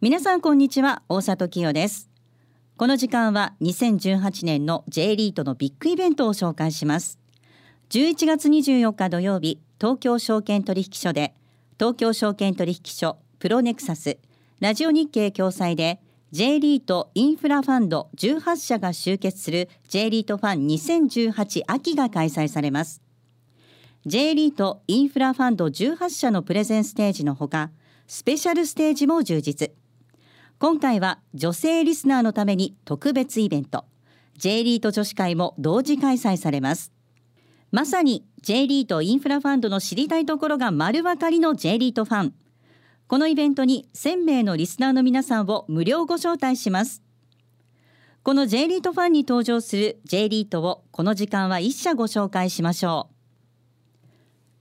皆さんこんにちは大里清です。この時間は2018年の J リートのビッグイベントを紹介します。11月24日土曜日東京証券取引所で東京証券取引所プロネクサスラジオ日経共催で J リートインフラファンド18社が集結する J リートファン2018秋が開催されます。J リートインフラファンド18社のプレゼンステージのほかスペシャルステージも充実。今回は女性リスナーのために特別イベント。J リート女子会も同時開催されます。まさに J リートインフラファンドの知りたいところが丸分かりの J リートファン。このイベントに1000名のリスナーの皆さんを無料ご招待します。この J リートファンに登場する J リートをこの時間は1社ご紹介しましょう。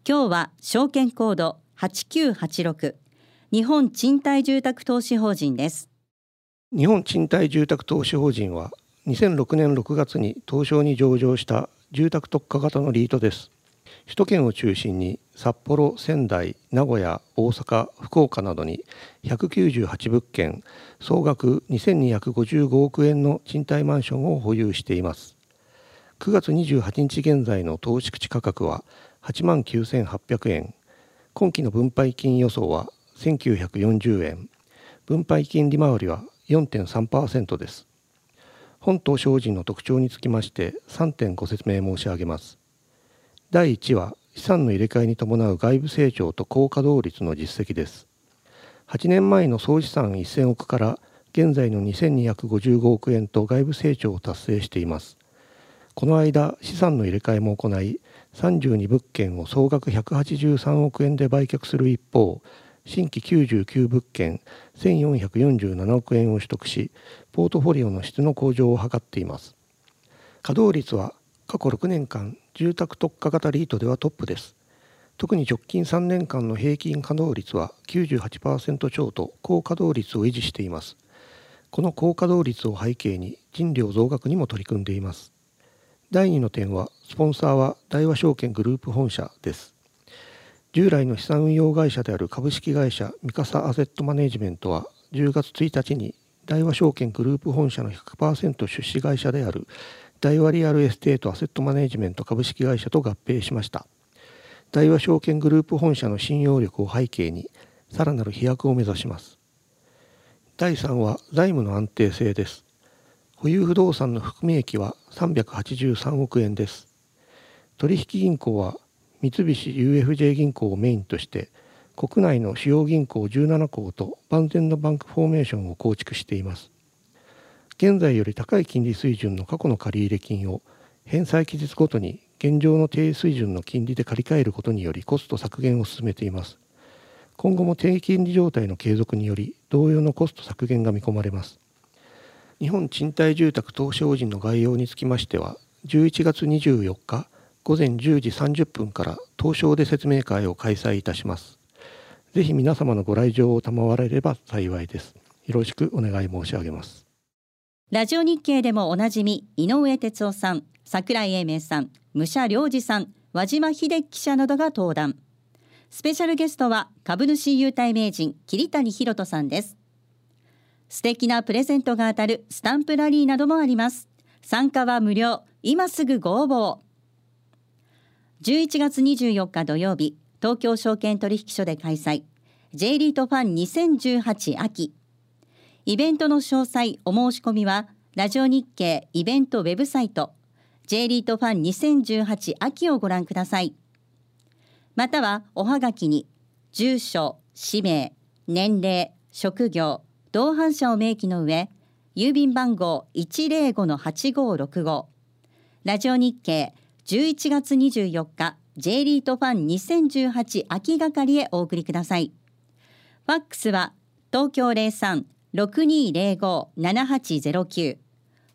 今日は証券コード8986日本賃貸住宅投資法人です。日本賃貸住宅投資法人は2006年6月に東証に上場した住宅特化型のリートです。首都圏を中心に札幌、仙台、名古屋、大阪、福岡などに198物件総額2255億円の賃貸マンションを保有しています。9月28日現在の投資口価格は8万9800円。今期の分配金予想は1940円。分配金利回りは4.3%です。本島精進の特徴につきまして3点ご説明申し上げます。第1は資産の入れ替えに伴う外部成長と高稼働率の実績です。8年前の総資産1000億から現在の2255億円と外部成長を達成しています。この間資産の入れ替えも行い32物件を総額183億円で売却する一方新規99物件1447億円を取得しポートフォリオの質の向上を図っています。稼働率は過去6年間住宅特化型リートではトップです。特に直近3年間の平均稼働率は98%超と高稼働率を維持しています。この高稼働率を背景に賃料増額にも取り組んでいます。第2の点はスポンサーは大和証券グループ本社です。従来の資産運用会社である株式会社三笠アセットマネジメントは10月1日に大和証券グループ本社の100%出資会社である大和リアルエステートアセットマネジメント株式会社と合併しました。大和証券グループ本社の信用力を背景にさらなる飛躍を目指します。第3は財務の安定性です。保有不動産の含み益は383億円です。取引銀行は三菱 UFJ 銀行をメインとして国内の主要銀行17行と万全のバンクフォーメーションを構築しています。現在より高い金利水準の過去の借入金を返済期日ごとに現状の低水準の金利で借り換えることによりコスト削減を進めています。今後も低金利状態の継続により同様のコスト削減が見込まれます。日本賃貸住宅投資法人の概要につきましては11月24日午前10時30分から東証で説明会を開催いたします。ぜひ皆様のご来場を賜れれば幸いです。よろしくお願い申し上げます。ラジオ日経でもおなじみ井上哲夫さん、櫻井英明さん、武者良二さん、和島秀樹記者などが登壇。スペシャルゲストは株主優待名人桐谷博人さんです。素敵なプレゼントが当たるスタンプラリーなどもあります。参加は無料。今すぐご応募を。11月24日土曜日東京証券取引所で開催。J リートファン2018秋。イベントの詳細お申し込みはラジオ日経イベントウェブサイト。J リートファン2018秋をご覧ください。またはおはがきに住所氏名年齢職業同伴者を明記の上郵便番号105-8565ラジオ日経11月24日 J リートファン2018秋係へお送りください。ファックスは東京03-6205-7809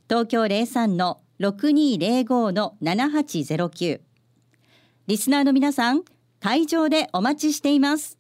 東京03の6205の7809リスナーの皆さん会場でお待ちしています。